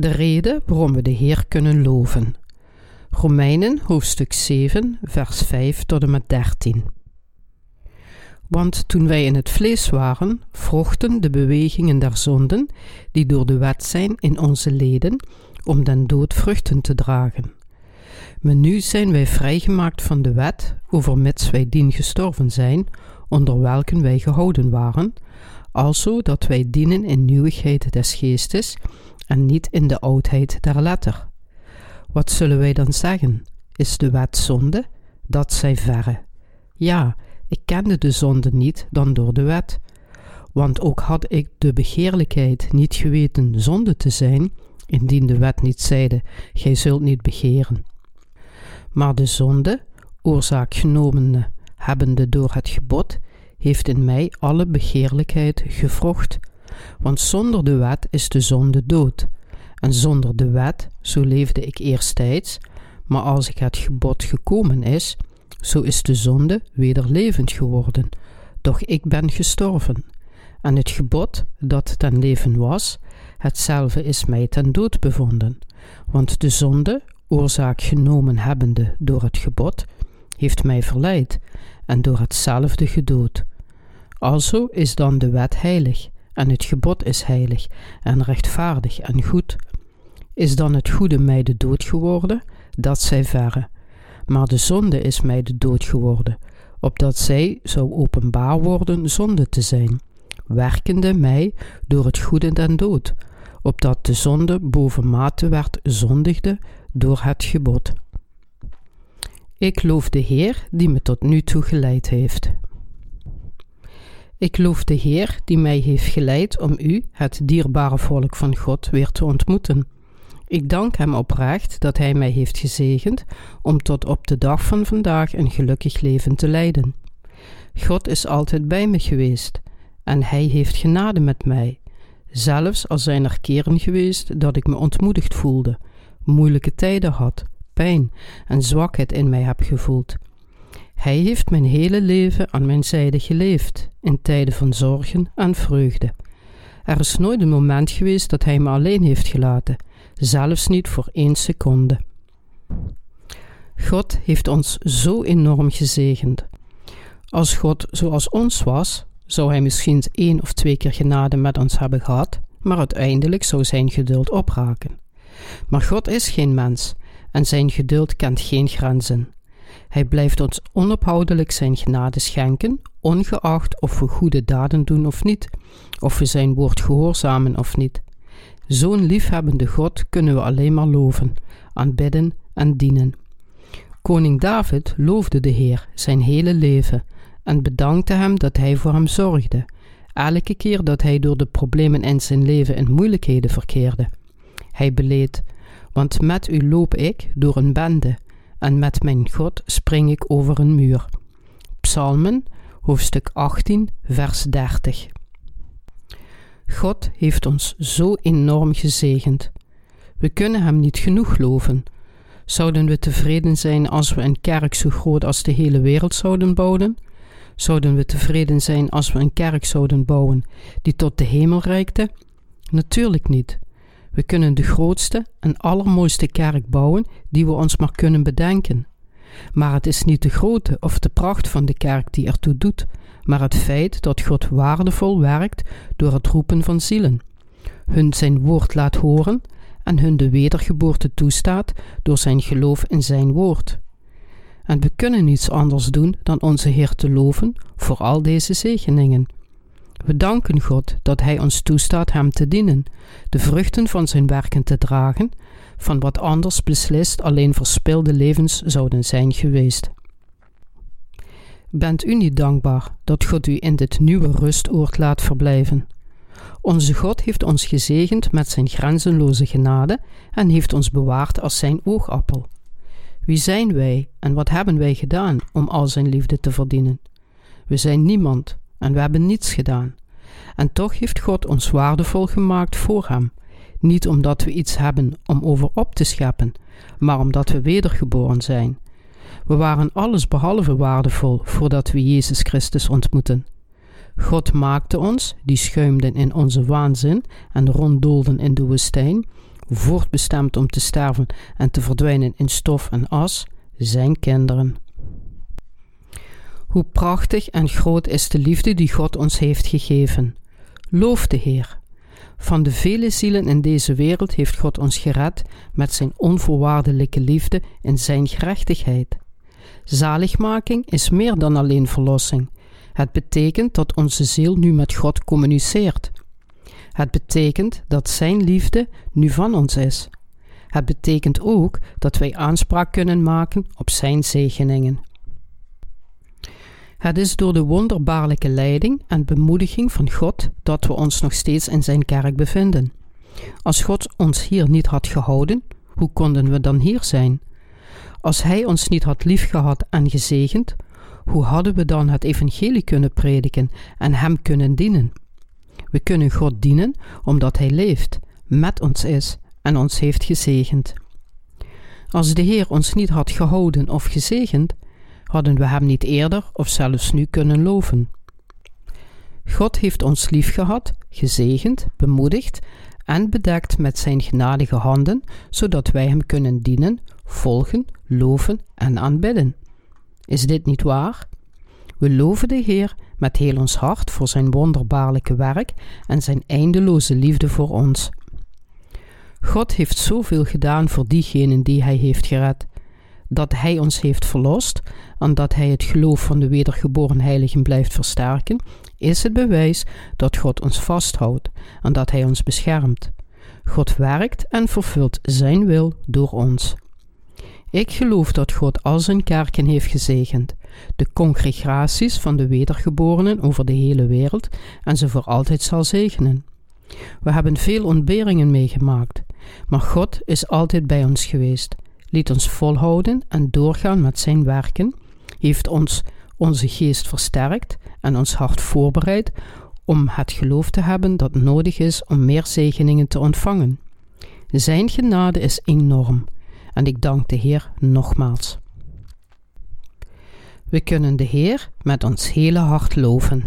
De reden waarom we de Heer kunnen loven. Romeinen hoofdstuk 7, vers 5 tot en met 13. Want toen wij in het vlees waren, vrochten de bewegingen der zonden, die door de wet zijn in onze leden, om den dood vruchten te dragen. Maar nu zijn wij vrijgemaakt van de wet, overmits wij dien gestorven zijn, onder welken wij gehouden waren, alzo dat wij dienen in nieuwigheid des geestes en niet in de oudheid der letter. Wat zullen wij dan zeggen? Is de wet zonde? Dat zij verre. Ja, ik kende de zonde niet dan door de wet. Want ook had ik de begeerlijkheid niet geweten zonde te zijn, indien de wet niet zeide: Gij zult niet begeren. Maar de zonde, oorzaak genomene, hebbende door het gebod, heeft in mij alle begeerlijkheid gevrocht. Want zonder de wet is de zonde dood. En zonder de wet, zo leefde ik eersttijds, maar als ik het gebod gekomen is, zo is de zonde weder levend geworden. Doch ik ben gestorven. En het gebod dat ten leven was, hetzelfde is mij ten dood bevonden. Want de zonde, oorzaak genomen hebbende door het gebod, heeft mij verleid en door hetzelfde gedood. Alzo is dan de wet heilig, en het gebod is heilig, en rechtvaardig en goed. Is dan het goede mij de dood geworden? Dat zij verre. Maar de zonde is mij de dood geworden, opdat zij zou openbaar worden zonde te zijn, werkende mij door het goede den dood, opdat de zonde bovenmate werd zondigde door het gebod. Ik loof de Heer die me tot nu toe geleid heeft. Ik loof de Heer die mij heeft geleid om u, het dierbare volk van God, weer te ontmoeten. Ik dank Hem oprecht dat Hij mij heeft gezegend om tot op de dag van vandaag een gelukkig leven te leiden. God is altijd bij me geweest en Hij heeft genade met mij. Zelfs al zijn er keren geweest dat ik me ontmoedigd voelde, moeilijke tijden had, pijn en zwakheid in mij heb gevoeld. Hij heeft mijn hele leven aan mijn zijde geleefd, in tijden van zorgen en vreugde. Er is nooit een moment geweest dat Hij me alleen heeft gelaten, zelfs niet voor één seconde. God heeft ons zo enorm gezegend. Als God zoals ons was, zou Hij misschien één of twee keer genade met ons hebben gehad, maar uiteindelijk zou Zijn geduld opraken. Maar God is geen mens en Zijn geduld kent geen grenzen. Hij blijft ons onophoudelijk zijn genade schenken, ongeacht of we goede daden doen of niet, of we zijn woord gehoorzamen of niet. Zo'n liefhebbende God kunnen we alleen maar loven, aanbidden en dienen. Koning David loofde de Heer zijn hele leven en bedankte hem dat hij voor hem zorgde, elke keer dat hij door de problemen in zijn leven in moeilijkheden verkeerde. Hij beleed: Want met u loop ik door een bende en met mijn God spring ik over een muur. Psalmen, hoofdstuk 18, vers 30. God heeft ons zo enorm gezegend. We kunnen Hem niet genoeg loven. Zouden we tevreden zijn als we een kerk zo groot als de hele wereld zouden bouwen? Zouden we tevreden zijn als we een kerk zouden bouwen die tot de hemel reikte? Natuurlijk niet. We kunnen de grootste en allermooiste kerk bouwen die we ons maar kunnen bedenken. Maar het is niet de grootte of de pracht van de kerk die ertoe doet, maar het feit dat God waardevol werkt door het roepen van zielen, hun zijn woord laat horen en hun de wedergeboorte toestaat door zijn geloof in zijn woord. En we kunnen niets anders doen dan onze Heer te loven voor al deze zegeningen. We danken God dat Hij ons toestaat Hem te dienen, de vruchten van Zijn werken te dragen, van wat anders beslist alleen verspilde levens zouden zijn geweest. Bent u niet dankbaar dat God u in dit nieuwe rustoord laat verblijven? Onze God heeft ons gezegend met Zijn grenzenloze genade en heeft ons bewaard als Zijn oogappel. Wie zijn wij en wat hebben wij gedaan om al Zijn liefde te verdienen? We zijn niemand, en we hebben niets gedaan. En toch heeft God ons waardevol gemaakt voor Hem, niet omdat we iets hebben om over op te scheppen, maar omdat we wedergeboren zijn. We waren alles behalve waardevol voordat we Jezus Christus ontmoeten. God maakte ons, die schuimden in onze waanzin en ronddoolden in de woestijn, voortbestemd om te sterven en te verdwijnen in stof en as, zijn kinderen. Hoe prachtig en groot is de liefde die God ons heeft gegeven. Loof de Heer. Van de vele zielen in deze wereld heeft God ons gered met zijn onvoorwaardelijke liefde en zijn gerechtigheid. Zaligmaking is meer dan alleen verlossing. Het betekent dat onze ziel nu met God communiceert. Het betekent dat Zijn liefde nu van ons is. Het betekent ook dat wij aanspraak kunnen maken op Zijn zegeningen. Het is door de wonderbaarlijke leiding en bemoediging van God dat we ons nog steeds in Zijn kerk bevinden. Als God ons hier niet had gehouden, hoe konden we dan hier zijn? Als Hij ons niet had liefgehad en gezegend, hoe hadden we dan het evangelie kunnen prediken en Hem kunnen dienen? We kunnen God dienen omdat Hij leeft, met ons is en ons heeft gezegend. Als de Heer ons niet had gehouden of gezegend, hadden we Hem niet eerder of zelfs nu kunnen loven. God heeft ons liefgehad, gezegend, bemoedigd en bedekt met Zijn genadige handen, zodat wij Hem kunnen dienen, volgen, loven en aanbidden. Is dit niet waar? We loven de Heer met heel ons hart voor zijn wonderbaarlijke werk en zijn eindeloze liefde voor ons. God heeft zoveel gedaan voor diegenen die Hij heeft gered, dat Hij ons heeft verlost en dat Hij het geloof van de wedergeboren heiligen blijft versterken, is het bewijs dat God ons vasthoudt en dat Hij ons beschermt. God werkt en vervult Zijn wil door ons. Ik geloof dat God al zijn kerken heeft gezegend, de congregaties van de wedergeborenen over de hele wereld en ze voor altijd zal zegenen. We hebben veel ontberingen meegemaakt, maar God is altijd bij ons geweest, liet ons volhouden en doorgaan met zijn werken, heeft ons onze geest versterkt en ons hart voorbereid om het geloof te hebben dat nodig is om meer zegeningen te ontvangen. Zijn genade is enorm en ik dank de Heer nogmaals. We kunnen de Heer met ons hele hart loven.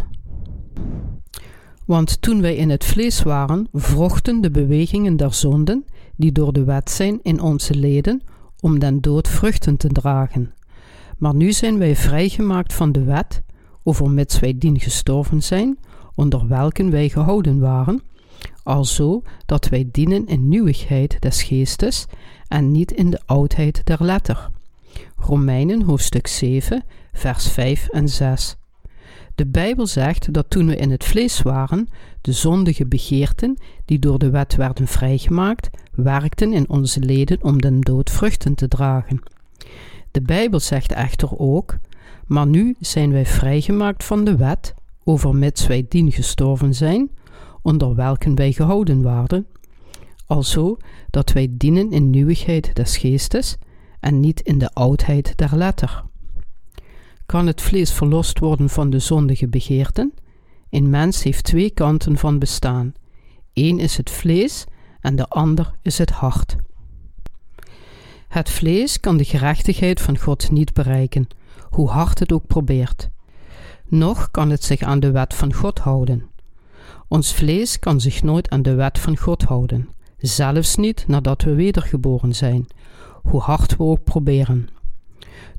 Want toen wij in het vlees waren, vrochten de bewegingen der zonden, die door de wet zijn in onze leden, om den dood vruchten te dragen. Maar nu zijn wij vrijgemaakt van de wet, overmits wij dien gestorven zijn, onder welken wij gehouden waren, alzo dat wij dienen in nieuwigheid des geestes en niet in de oudheid der letter. Romeinen hoofdstuk 7, vers 5 en 6. De Bijbel zegt dat toen we in het vlees waren, de zondige begeerten, die door de wet werden vrijgemaakt, werkten in onze leden om den dood vruchten te dragen. De Bijbel zegt echter ook: Maar nu zijn wij vrijgemaakt van de wet, overmits wij dien gestorven zijn, onder welken wij gehouden waren, alzo dat wij dienen in nieuwigheid des geestes en niet in de oudheid der letter. Kan het vlees verlost worden van de zondige begeerten? Een mens heeft twee kanten van bestaan. Eén is het vlees en de ander is het hart. Het vlees kan de gerechtigheid van God niet bereiken, hoe hard het ook probeert. Nog kan het zich aan de wet van God houden. Ons vlees kan zich nooit aan de wet van God houden, zelfs niet nadat we wedergeboren zijn, hoe hard we ook proberen.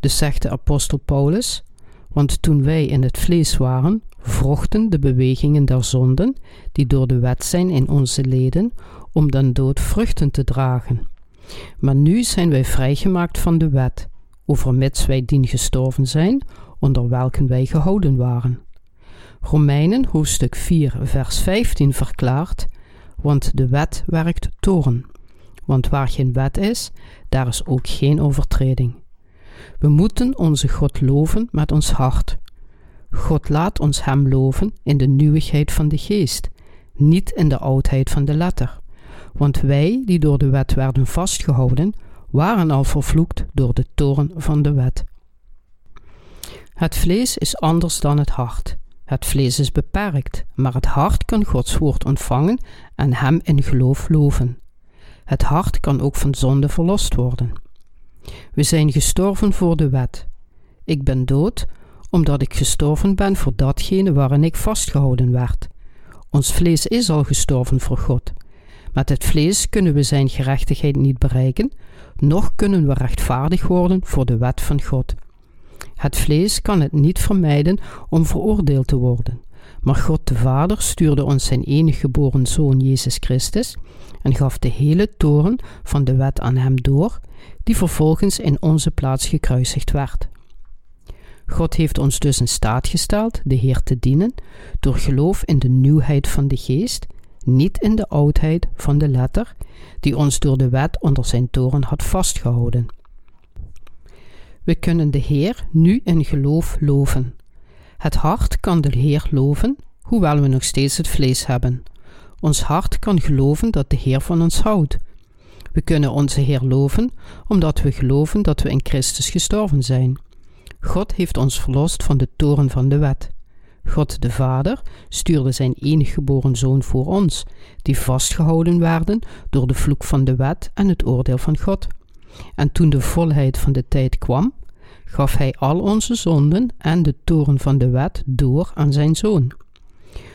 Dus zegt de apostel Paulus: Want toen wij in het vlees waren, vrochten de bewegingen der zonden, die door de wet zijn in onze leden, om dan dood vruchten te dragen. Maar nu zijn wij vrijgemaakt van de wet, overmits wij dien gestorven zijn, onder welken wij gehouden waren. Romeinen hoofdstuk 4, vers 15 verklaart: Want de wet werkt toren. Want waar geen wet is, daar is ook geen overtreding. We moeten onze God loven met ons hart. God laat ons Hem loven in de nieuwigheid van de geest, niet in de oudheid van de letter. Want wij, die door de wet werden vastgehouden, waren al vervloekt door de toren van de wet. Het vlees is anders dan het hart. Het vlees is beperkt, maar het hart kan Gods woord ontvangen en Hem in geloof loven. Het hart kan ook van zonde verlost worden. We zijn gestorven voor de wet. Ik ben dood omdat ik gestorven ben voor datgene waarin ik vastgehouden werd. Ons vlees is al gestorven voor God, Met het vlees kunnen we zijn gerechtigheid niet bereiken, noch kunnen we rechtvaardig worden voor de wet van God. Het vlees kan het niet vermijden om veroordeeld te worden. Maar God de Vader stuurde ons zijn enige geboren Zoon Jezus Christus en gaf de hele toren van de wet aan hem door, die vervolgens in onze plaats gekruisigd werd. God heeft ons dus in staat gesteld de Heer te dienen door geloof in de nieuwheid van de geest, niet in de oudheid van de letter, die ons door de wet onder zijn toren had vastgehouden. We kunnen de Heer nu in geloof loven. Het hart kan de Heer loven, hoewel we nog steeds het vlees hebben. Ons hart kan geloven dat de Heer van ons houdt. We kunnen onze Heer loven, omdat we geloven dat we in Christus gestorven zijn. God heeft ons verlost van de toren van de wet. God de Vader stuurde zijn enige geboren Zoon voor ons, die vastgehouden werden door de vloek van de wet en het oordeel van God. En toen de volheid van de tijd kwam, gaf hij al onze zonden en de toren van de wet door aan zijn zoon.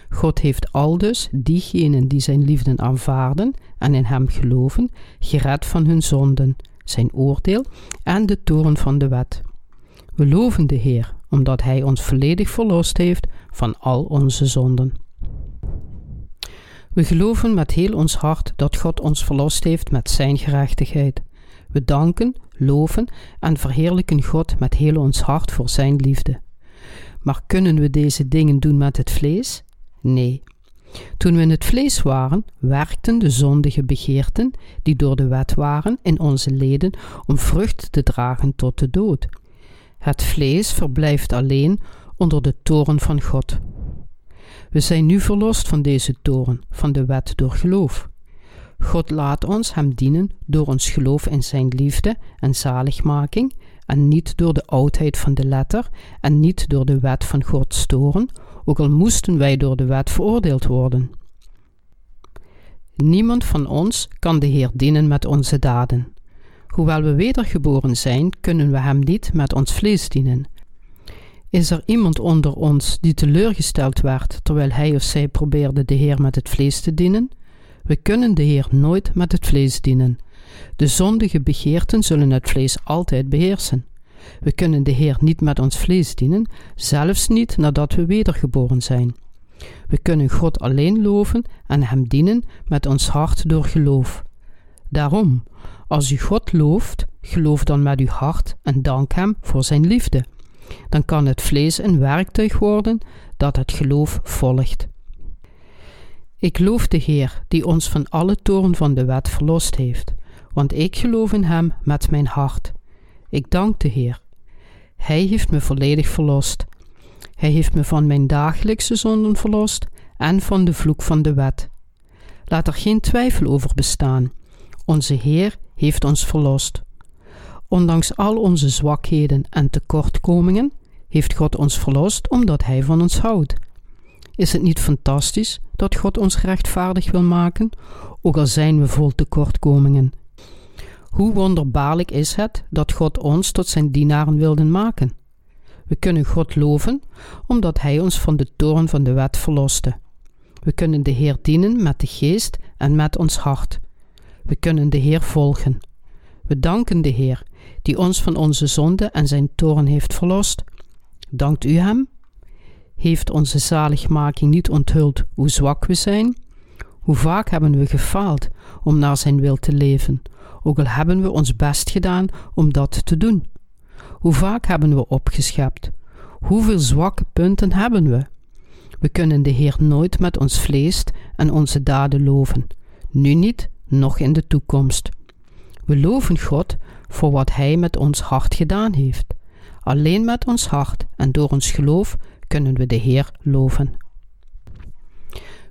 God heeft aldus diegenen die zijn liefde aanvaarden en in hem geloven, gered van hun zonden, zijn oordeel en de toren van de wet. We loven de Heer, omdat Hij ons volledig verlost heeft van al onze zonden. We geloven met heel ons hart dat God ons verlost heeft met Zijn gerechtigheid. We danken, loven en verheerlijken God met heel ons hart voor Zijn liefde. Maar kunnen we deze dingen doen met het vlees? Nee. Toen we in het vlees waren, werkten de zondige begeerten, die door de wet waren, in onze leden om vrucht te dragen tot de dood. Het vlees verblijft alleen onder de toren van God. We zijn nu verlost van deze toren, van de wet door geloof. God laat ons Hem dienen door ons geloof in Zijn liefde en zaligmaking, en niet door de oudheid van de letter en niet door de wet van Gods toren, ook al moesten wij door de wet veroordeeld worden. Niemand van ons kan de Heer dienen met onze daden. Hoewel we wedergeboren zijn, kunnen we Hem niet met ons vlees dienen. Is er iemand onder ons die teleurgesteld werd terwijl hij of zij probeerde de Heer met het vlees te dienen? We kunnen de Heer nooit met het vlees dienen. De zondige begeerten zullen het vlees altijd beheersen. We kunnen de Heer niet met ons vlees dienen, zelfs niet nadat we wedergeboren zijn. We kunnen God alleen loven en Hem dienen met ons hart door geloof. Daarom, als u God looft, geloof dan met uw hart en dank Hem voor Zijn liefde. Dan kan het vlees een werktuig worden dat het geloof volgt. Ik loof de Heer, die ons van alle toren van de wet verlost heeft, want ik geloof in Hem met mijn hart. Ik dank de Heer. Hij heeft me volledig verlost. Hij heeft me van mijn dagelijkse zonden verlost en van de vloek van de wet. Laat er geen twijfel over bestaan. Onze Heer heeft ons verlost. Ondanks al onze zwakheden en tekortkomingen heeft God ons verlost omdat Hij van ons houdt. Is het niet fantastisch dat God ons rechtvaardig wil maken, ook al zijn we vol tekortkomingen? Hoe wonderbaarlijk is het dat God ons tot zijn dienaren wilde maken? We kunnen God loven omdat Hij ons van de toorn van de wet verloste. We kunnen de Heer dienen met de geest en met ons hart. We kunnen de Heer volgen. We danken de Heer, die ons van onze zonde en zijn toorn heeft verlost. Dankt u Hem? Heeft onze zaligmaking niet onthuld hoe zwak we zijn? Hoe vaak hebben we gefaald om naar Zijn wil te leven, ook al hebben we ons best gedaan om dat te doen? Hoe vaak hebben we opgeschept? Hoeveel zwakke punten hebben we? We kunnen de Heer nooit met ons vlees en onze daden loven, nu niet, nog in de toekomst. We loven God voor wat Hij met ons hart gedaan heeft. Alleen met ons hart en door ons geloof kunnen we de Heer loven.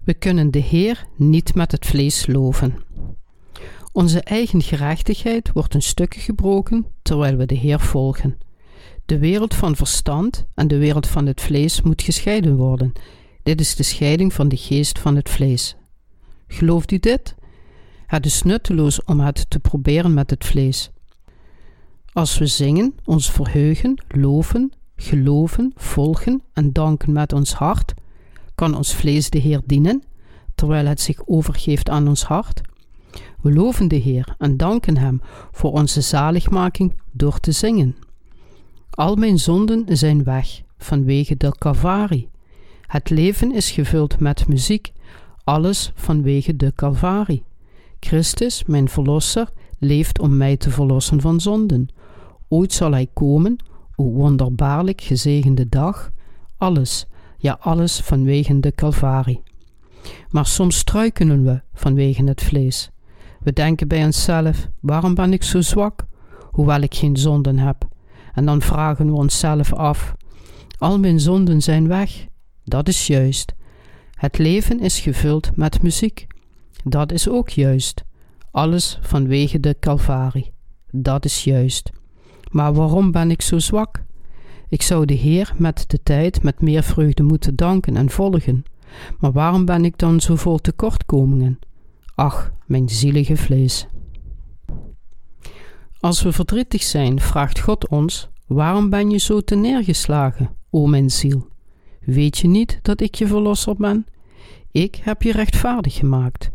We kunnen de Heer niet met het vlees loven. Onze eigen gerechtigheid wordt in stukken gebroken terwijl we de Heer volgen. De wereld van verstand en de wereld van het vlees moet gescheiden worden. Dit is de scheiding van de geest van het vlees. Gelooft u dit? Het is nutteloos om het te proberen met het vlees. Als we zingen, ons verheugen, loven, geloven, volgen en danken met ons hart, kan ons vlees de Heer dienen, terwijl het zich overgeeft aan ons hart. We loven de Heer en danken Hem voor onze zaligmaking door te zingen. Al mijn zonden zijn weg vanwege de Calvarie. Het leven is gevuld met muziek, alles vanwege de Calvarie. Christus, mijn Verlosser, leeft om mij te verlossen van zonden. Ooit zal Hij komen, o wonderbaarlijk gezegende dag, alles, ja alles vanwege de Calvarie. Maar soms struikelen we vanwege het vlees. We denken bij onszelf: waarom ben ik zo zwak, hoewel ik geen zonden heb? En dan vragen we onszelf af: al mijn zonden zijn weg. Dat is juist. Het leven is gevuld met muziek. Dat is ook juist. Alles vanwege de Calvarie. Dat is juist. Maar waarom ben ik zo zwak? Ik zou de Heer met de tijd met meer vreugde moeten danken en volgen. Maar waarom ben ik dan zo vol tekortkomingen? Ach, mijn zielige vlees. Als we verdrietig zijn, vraagt God ons: Waarom ben je zo neergeslagen, o mijn ziel? Weet je niet dat ik je verlosser ben? Ik heb je rechtvaardig gemaakt.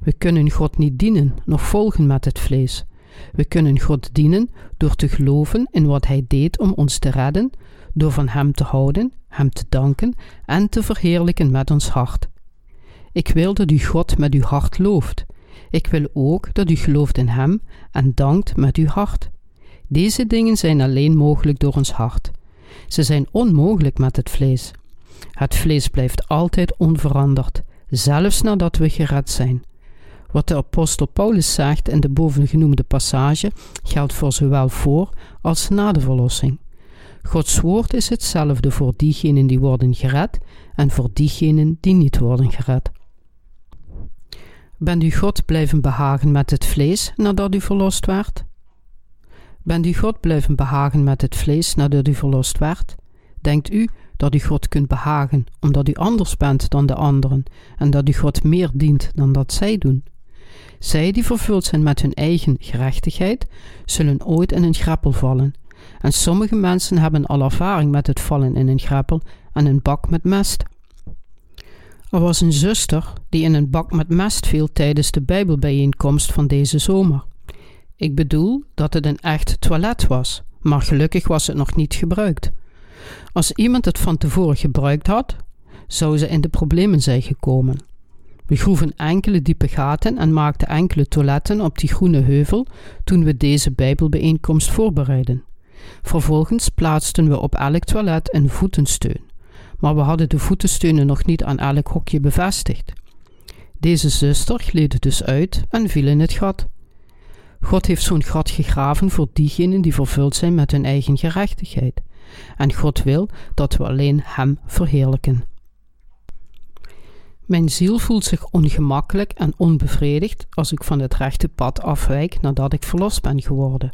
We kunnen God niet dienen, noch volgen met het vlees. We kunnen God dienen door te geloven in wat Hij deed om ons te redden, door van Hem te houden, Hem te danken en te verheerlijken met ons hart. Ik wil dat u God met uw hart looft. Ik wil ook dat u gelooft in Hem en dankt met uw hart. Deze dingen zijn alleen mogelijk door ons hart. Ze zijn onmogelijk met het vlees. Het vlees blijft altijd onveranderd, zelfs nadat we gered zijn. Wat de apostel Paulus zegt in de bovengenoemde passage geldt voor zowel voor als na de verlossing. Gods woord is hetzelfde voor diegenen die worden gered en voor diegenen die niet worden gered. Bent u God blijven behagen met het vlees nadat u verlost werd? Bent u God blijven behagen met het vlees nadat u verlost werd? Denkt u dat u God kunt behagen omdat u anders bent dan de anderen en dat u God meer dient dan dat zij doen? Zij die vervuld zijn met hun eigen gerechtigheid, zullen ooit in een greppel vallen. En sommige mensen hebben al ervaring met het vallen in een greppel en een bak met mest. Er was een zuster die in een bak met mest viel tijdens de Bijbelbijeenkomst van deze zomer. Ik bedoel dat het een echt toilet was, maar gelukkig was het nog niet gebruikt. Als iemand het van tevoren gebruikt had, zou ze in de problemen zijn gekomen. We groeven enkele diepe gaten en maakten enkele toiletten op die groene heuvel toen we deze Bijbelbijeenkomst voorbereidden. Vervolgens plaatsten we op elk toilet een voetensteun, maar we hadden de voetensteunen nog niet aan elk hokje bevestigd. Deze zuster gleed dus uit en viel in het gat. God heeft zo'n gat gegraven voor diegenen die vervuld zijn met hun eigen gerechtigheid. En God wil dat we alleen Hem verheerlijken. Mijn ziel voelt zich ongemakkelijk en onbevredigd als ik van het rechte pad afwijk nadat ik verlost ben geworden.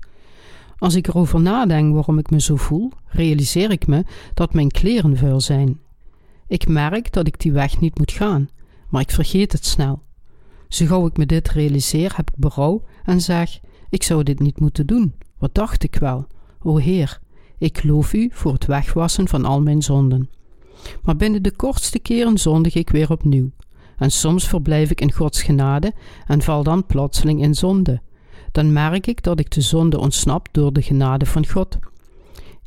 Als ik erover nadenk waarom ik me zo voel, realiseer ik me dat mijn kleren vuil zijn. Ik merk dat ik die weg niet moet gaan, maar ik vergeet het snel. Zo gauw ik me dit realiseer, heb ik berouw en zeg: Ik zou dit niet moeten doen. Wat dacht ik wel? O Heer, ik loof u voor het wegwassen van al mijn zonden. Maar binnen de kortste keren zondig ik weer opnieuw. En soms verblijf ik in Gods genade en val dan plotseling in zonde. Dan merk ik dat ik de zonde ontsnap door de genade van God.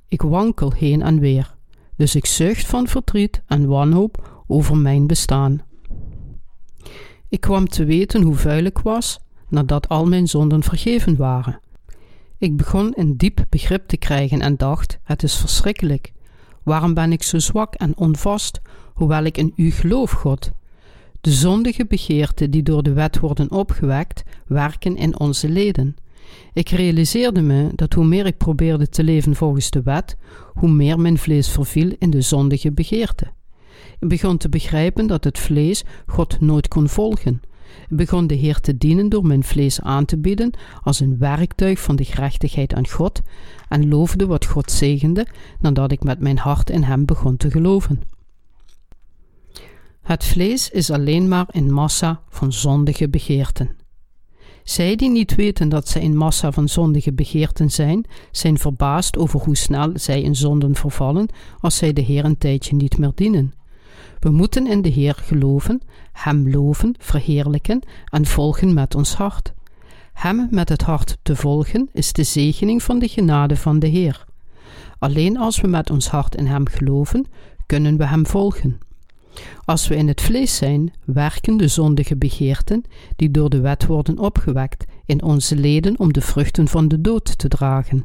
Ik wankel heen en weer, dus ik zucht van verdriet en wanhoop over mijn bestaan. Ik kwam te weten hoe vuil ik was nadat al mijn zonden vergeven waren. Ik begon een diep begrip te krijgen en dacht: het is verschrikkelijk. Waarom ben ik zo zwak en onvast, hoewel ik in u geloof, God? De zondige begeerten die door de wet worden opgewekt, werken in onze leden. Ik realiseerde me dat hoe meer ik probeerde te leven volgens de wet, hoe meer mijn vlees verviel in de zondige begeerte. Ik begon te begrijpen dat het vlees God nooit kon volgen. Begon de Heer te dienen door mijn vlees aan te bieden als een werktuig van de gerechtigheid aan God en loofde wat God zegende nadat ik met mijn hart in Hem begon te geloven. Het vlees is alleen maar een massa van zondige begeerten. Zij die niet weten dat zij een massa van zondige begeerten zijn, zijn verbaasd over hoe snel zij in zonden vervallen als zij de Heer een tijdje niet meer dienen. We moeten in de Heer geloven, Hem loven, verheerlijken en volgen met ons hart. Hem met het hart te volgen is de zegening van de genade van de Heer. Alleen als we met ons hart in Hem geloven, kunnen we Hem volgen. Als we in het vlees zijn, werken de zondige begeerten, die door de wet worden opgewekt, in onze leden om de vruchten van de dood te dragen.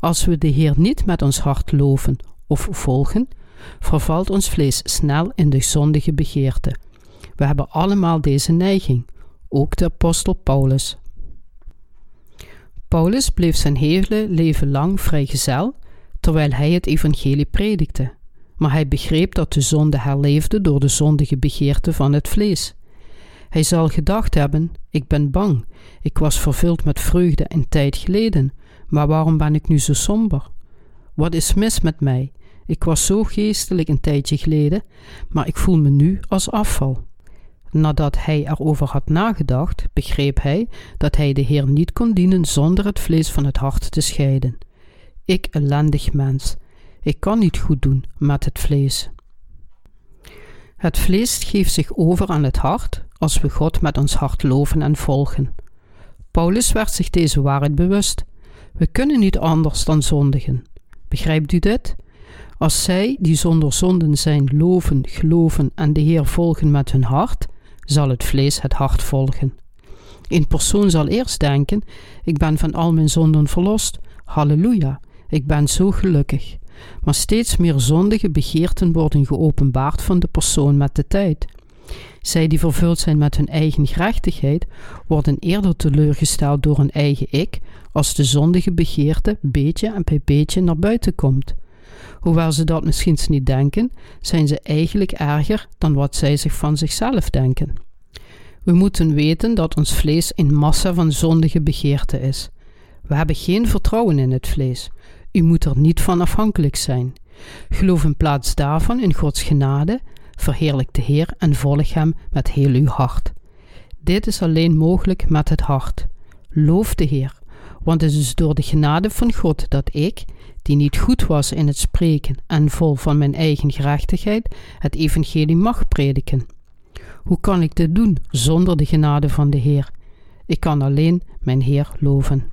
Als we de Heer niet met ons hart loven of volgen, vervalt ons vlees snel in de zondige begeerte. We hebben allemaal deze neiging, ook de apostel Paulus. Paulus bleef zijn hele leven lang vrijgezel, terwijl hij het evangelie predikte. Maar hij begreep dat de zonde herleefde door de zondige begeerte van het vlees. Hij zal gedacht hebben: Ik ben bang, ik was vervuld met vreugde een tijd geleden, maar waarom ben ik nu zo somber? Wat is mis met mij? Ik was zo geestelijk een tijdje geleden, maar ik voel me nu als afval. Nadat hij erover had nagedacht, begreep hij dat hij de Heer niet kon dienen zonder het vlees van het hart te scheiden. Ik, ellendig mens, ik kan niet goed doen met het vlees. Het vlees geeft zich over aan het hart als we God met ons hart loven en volgen. Paulus werd zich deze waarheid bewust. We kunnen niet anders dan zondigen. Begrijpt u dit? Als zij, die zonder zonden zijn, loven, geloven en de Heer volgen met hun hart, zal het vlees het hart volgen. Een persoon zal eerst denken: Ik ben van al mijn zonden verlost. Halleluja, ik ben zo gelukkig. Maar steeds meer zondige begeerten worden geopenbaard van de persoon met de tijd. Zij die vervuld zijn met hun eigen gerechtigheid, worden eerder teleurgesteld door hun eigen ik, als de zondige begeerte beetje en bij beetje naar buiten komt. Hoewel ze dat misschien niet denken, zijn ze eigenlijk erger dan wat zij zich van zichzelf denken. We moeten weten dat ons vlees een massa van zondige begeerte is. We hebben geen vertrouwen in het vlees. U moet er niet van afhankelijk zijn. Geloof in plaats daarvan in Gods genade, verheerlijk de Heer en volg Hem met heel uw hart. Dit is alleen mogelijk met het hart. Loof de Heer, want het is door de genade van God dat ik, die niet goed was in het spreken en vol van mijn eigen gerechtigheid, het evangelie mag prediken. Hoe kan ik dit doen zonder de genade van de Heer? Ik kan alleen mijn Heer loven.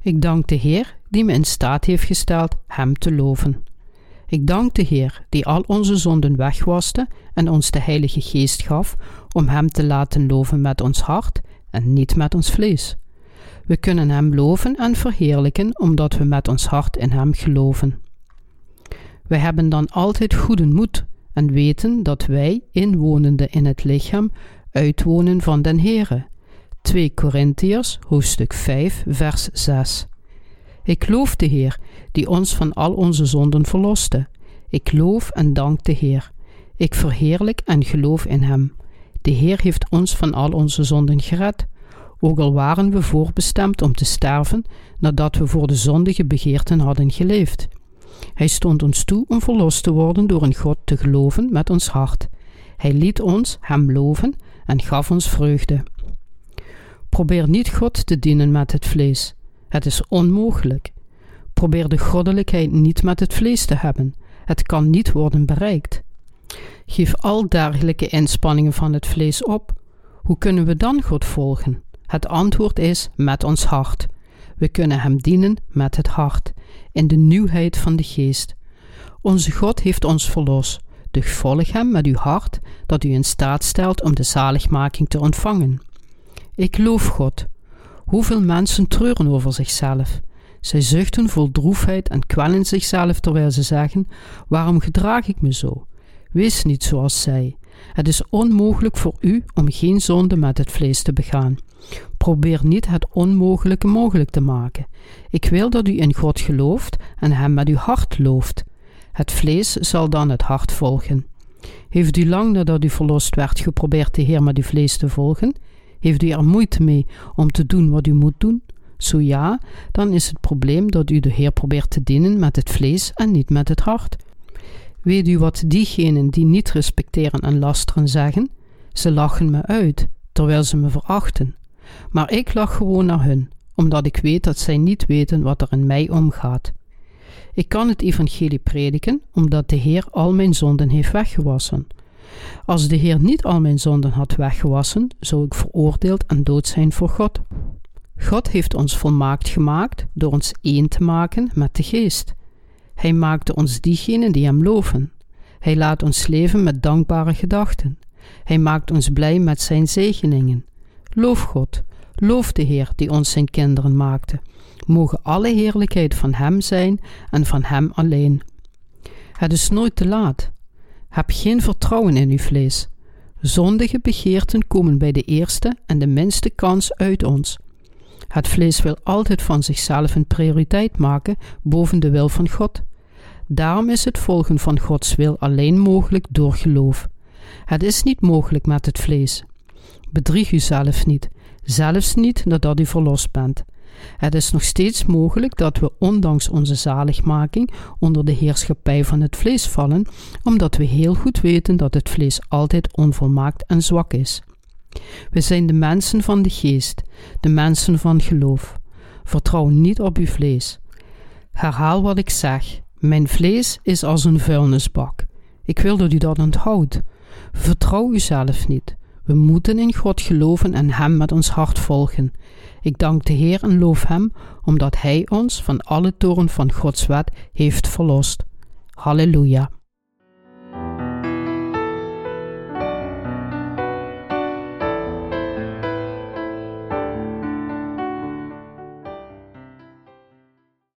Ik dank de Heer die me in staat heeft gesteld Hem te loven. Ik dank de Heer die al onze zonden wegwaste en ons de Heilige Geest gaf om Hem te laten loven met ons hart en niet met ons vlees. We kunnen Hem loven en verheerlijken omdat we met ons hart in Hem geloven. We hebben dan altijd goede moed en weten dat wij, inwonende in het lichaam, uitwonen van den Heere. 2 Korintiërs, hoofdstuk 5, vers 6. Ik loof de Heer, die ons van al onze zonden verloste. Ik loof en dank de Heer. Ik verheerlijk en geloof in Hem. De Heer heeft ons van al onze zonden gered ook al waren we voorbestemd om te sterven nadat we voor de zondige begeerten hadden geleefd. Hij stond ons toe om verlost te worden door in God te geloven met ons hart. Hij liet ons Hem loven en gaf ons vreugde. Probeer niet God te dienen met het vlees. Het is onmogelijk. Probeer de goddelijkheid niet met het vlees te hebben. Het kan niet worden bereikt. Geef al dergelijke inspanningen van het vlees op. Hoe kunnen we dan God volgen? Het antwoord is met ons hart. We kunnen Hem dienen met het hart, in de nieuwheid van de geest. Onze God heeft ons verlost, dus volg Hem met uw hart, dat u in staat stelt om de zaligmaking te ontvangen. Ik loof God. Hoeveel mensen treuren over zichzelf. Zij zuchten vol droefheid en kwellen zichzelf terwijl ze zeggen: Waarom gedraag ik me zo? Wees niet zoals zij. Het is onmogelijk voor u om geen zonde met het vlees te begaan. Probeer niet het onmogelijke mogelijk te maken. Ik wil dat u in God gelooft en Hem met uw hart looft. Het vlees zal dan het hart volgen. Heeft u lang nadat u verlost werd geprobeerd de Heer met uw vlees te volgen? Heeft u er moeite mee om te doen wat u moet doen? Zo ja, dan is het probleem dat u de Heer probeert te dienen met het vlees en niet met het hart. Weet u wat diegenen die niet respecteren en lasteren zeggen? Ze lachen me uit, terwijl ze me verachten. Maar ik lach gewoon naar hun, omdat ik weet dat zij niet weten wat er in mij omgaat. Ik kan het evangelie prediken, omdat de Heer al mijn zonden heeft weggewassen. Als de Heer niet al mijn zonden had weggewassen, zou ik veroordeeld en dood zijn voor God. God heeft ons volmaakt gemaakt door ons één te maken met de Geest. Hij maakte ons diegenen die Hem loven. Hij laat ons leven met dankbare gedachten. Hij maakt ons blij met Zijn zegeningen. Loof God, loof de Heer die ons Zijn kinderen maakte. Mogen alle heerlijkheid van Hem zijn en van Hem alleen. Het is nooit te laat. Heb geen vertrouwen in uw vlees. Zondige begeerten komen bij de eerste en de minste kans uit ons. Het vlees wil altijd van zichzelf een prioriteit maken boven de wil van God. Daarom is het volgen van Gods wil alleen mogelijk door geloof. Het is niet mogelijk met het vlees. Bedrieg u zelf niet, zelfs niet nadat u verlost bent. Het is nog steeds mogelijk dat we ondanks onze zaligmaking onder de heerschappij van het vlees vallen, omdat we heel goed weten dat het vlees altijd onvolmaakt en zwak is. We zijn de mensen van de geest, de mensen van geloof. Vertrouw niet op uw vlees. Herhaal wat ik zeg. Mijn vlees is als een vuilnisbak. Ik wil dat u dat onthoudt. Vertrouw uzelf niet. We moeten in God geloven en Hem met ons hart volgen. Ik dank de Heer en loof Hem, omdat Hij ons van alle toren van Gods wet heeft verlost. Halleluja.